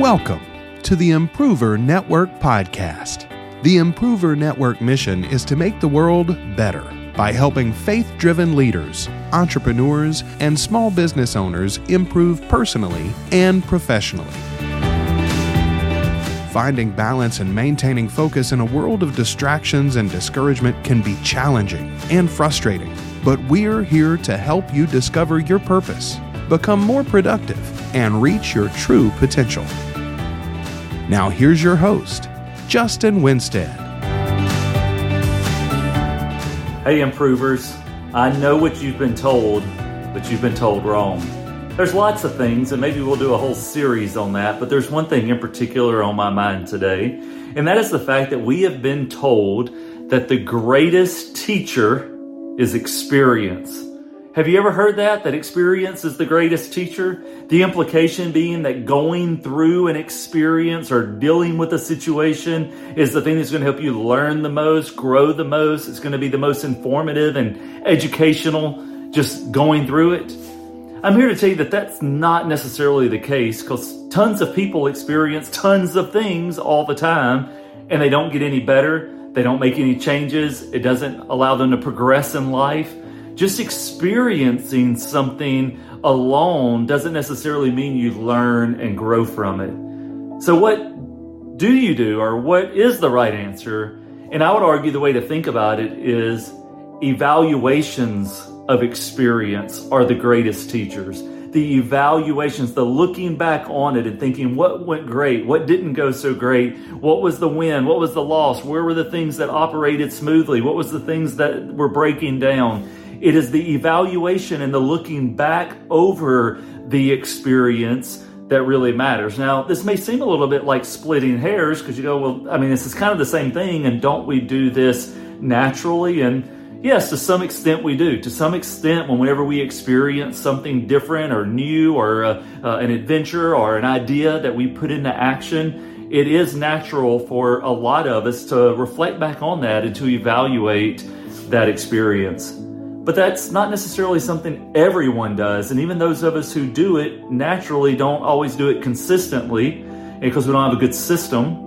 Welcome to the Improver Network podcast. The Improver Network mission is to make the world better by helping faith driven leaders, entrepreneurs, and small business owners improve personally and professionally. Finding balance and maintaining focus in a world of distractions and discouragement can be challenging and frustrating, but we're here to help you discover your purpose, become more productive, and reach your true potential. Now, here's your host, Justin Winstead. Hey, improvers. I know what you've been told, but you've been told wrong. There's lots of things, and maybe we'll do a whole series on that, but there's one thing in particular on my mind today, and that is the fact that we have been told that the greatest teacher is experience. Have you ever heard that? That experience is the greatest teacher? The implication being that going through an experience or dealing with a situation is the thing that's going to help you learn the most, grow the most. It's going to be the most informative and educational just going through it. I'm here to tell you that that's not necessarily the case because tons of people experience tons of things all the time and they don't get any better. They don't make any changes. It doesn't allow them to progress in life. Just experiencing something alone doesn't necessarily mean you learn and grow from it. So, what do you do, or what is the right answer? And I would argue the way to think about it is evaluations of experience are the greatest teachers. The evaluations, the looking back on it and thinking what went great, what didn't go so great, what was the win, what was the loss, where were the things that operated smoothly, what was the things that were breaking down. It is the evaluation and the looking back over the experience that really matters. Now, this may seem a little bit like splitting hairs because you go, well, I mean, this is kind of the same thing, and don't we do this naturally? And Yes, to some extent we do. To some extent, whenever we experience something different or new or uh, uh, an adventure or an idea that we put into action, it is natural for a lot of us to reflect back on that and to evaluate that experience. But that's not necessarily something everyone does. And even those of us who do it naturally don't always do it consistently because we don't have a good system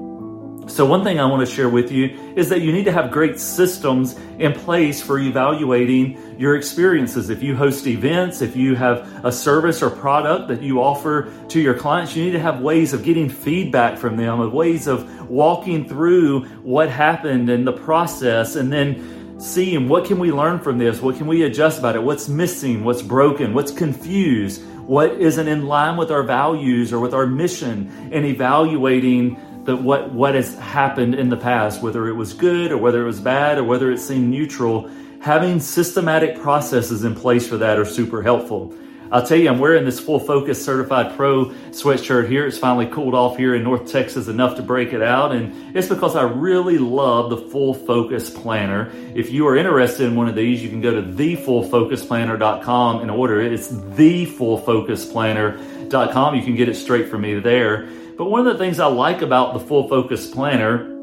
so, one thing I want to share with you is that you need to have great systems in place for evaluating your experiences. If you host events, if you have a service or product that you offer to your clients, you need to have ways of getting feedback from them, of ways of walking through what happened in the process, and then seeing? What can we learn from this, what can we adjust about it, what's missing, what's broken, what's confused, what isn't in line with our values or with our mission, and evaluating that what what has happened in the past, whether it was good or whether it was bad or whether it seemed neutral, having systematic processes in place for that are super helpful. I'll tell you, I'm wearing this Full Focus Certified Pro sweatshirt here. It's finally cooled off here in North Texas enough to break it out, and it's because I really love the Full Focus Planner. If you are interested in one of these, you can go to thefullfocusplanner.com and order it. It's thefullfocusplanner.com. You can get it straight from me there. But one of the things I like about the Full Focus Planner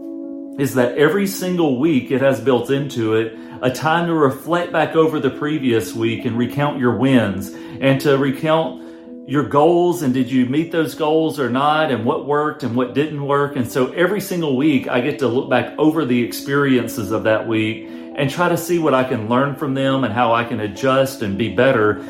is that every single week it has built into it a time to reflect back over the previous week and recount your wins and to recount your goals and did you meet those goals or not and what worked and what didn't work. And so every single week I get to look back over the experiences of that week and try to see what I can learn from them and how I can adjust and be better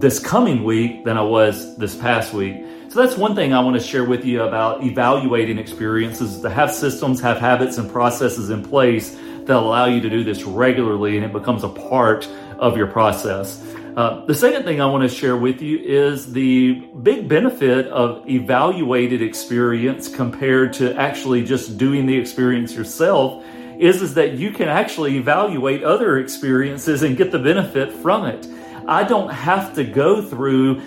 this coming week than I was this past week. So that's one thing I want to share with you about evaluating experiences to have systems, have habits and processes in place that allow you to do this regularly and it becomes a part of your process. Uh, the second thing I want to share with you is the big benefit of evaluated experience compared to actually just doing the experience yourself is, is that you can actually evaluate other experiences and get the benefit from it. I don't have to go through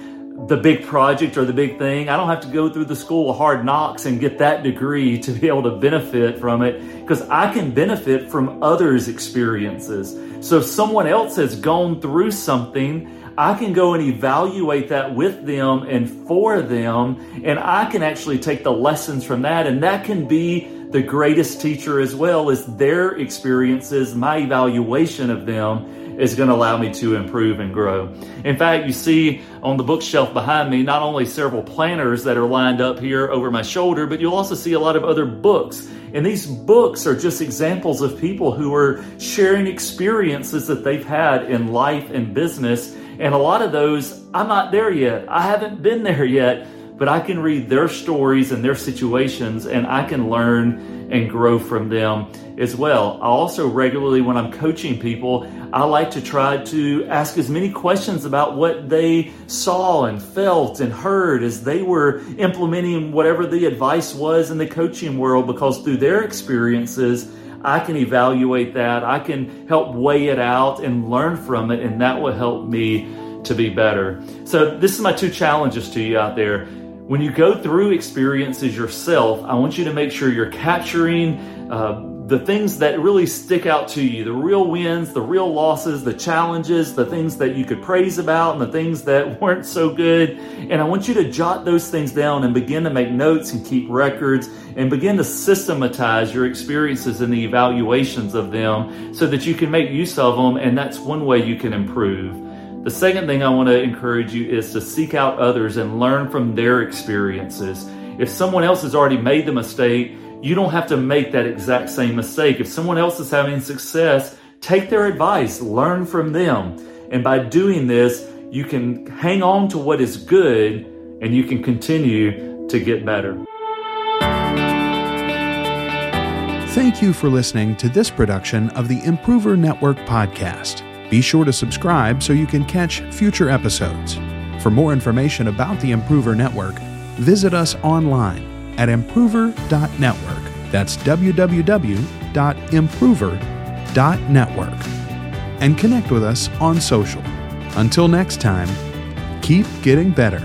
the big project or the big thing. I don't have to go through the school of hard knocks and get that degree to be able to benefit from it because I can benefit from others' experiences. So if someone else has gone through something, I can go and evaluate that with them and for them, and I can actually take the lessons from that, and that can be the greatest teacher as well as their experiences, my evaluation of them is going to allow me to improve and grow. In fact, you see on the bookshelf behind me not only several planners that are lined up here over my shoulder, but you'll also see a lot of other books. And these books are just examples of people who are sharing experiences that they've had in life and business. And a lot of those, I'm not there yet. I haven't been there yet but I can read their stories and their situations and I can learn and grow from them as well. I also regularly, when I'm coaching people, I like to try to ask as many questions about what they saw and felt and heard as they were implementing whatever the advice was in the coaching world because through their experiences, I can evaluate that. I can help weigh it out and learn from it, and that will help me to be better. So, this is my two challenges to you out there when you go through experiences yourself, I want you to make sure you're capturing uh, the things that really stick out to you the real wins, the real losses, the challenges, the things that you could praise about, and the things that weren't so good. And I want you to jot those things down and begin to make notes and keep records and begin to systematize your experiences and the evaluations of them so that you can make use of them. And that's one way you can improve. The second thing I want to encourage you is to seek out others and learn from their experiences. If someone else has already made the mistake, you don't have to make that exact same mistake. If someone else is having success, take their advice, learn from them. And by doing this, you can hang on to what is good and you can continue to get better. Thank you for listening to this production of the Improver Network podcast. Be sure to subscribe so you can catch future episodes. For more information about the Improver Network, visit us online at improver.network. That's www.improver.network. And connect with us on social. Until next time, keep getting better.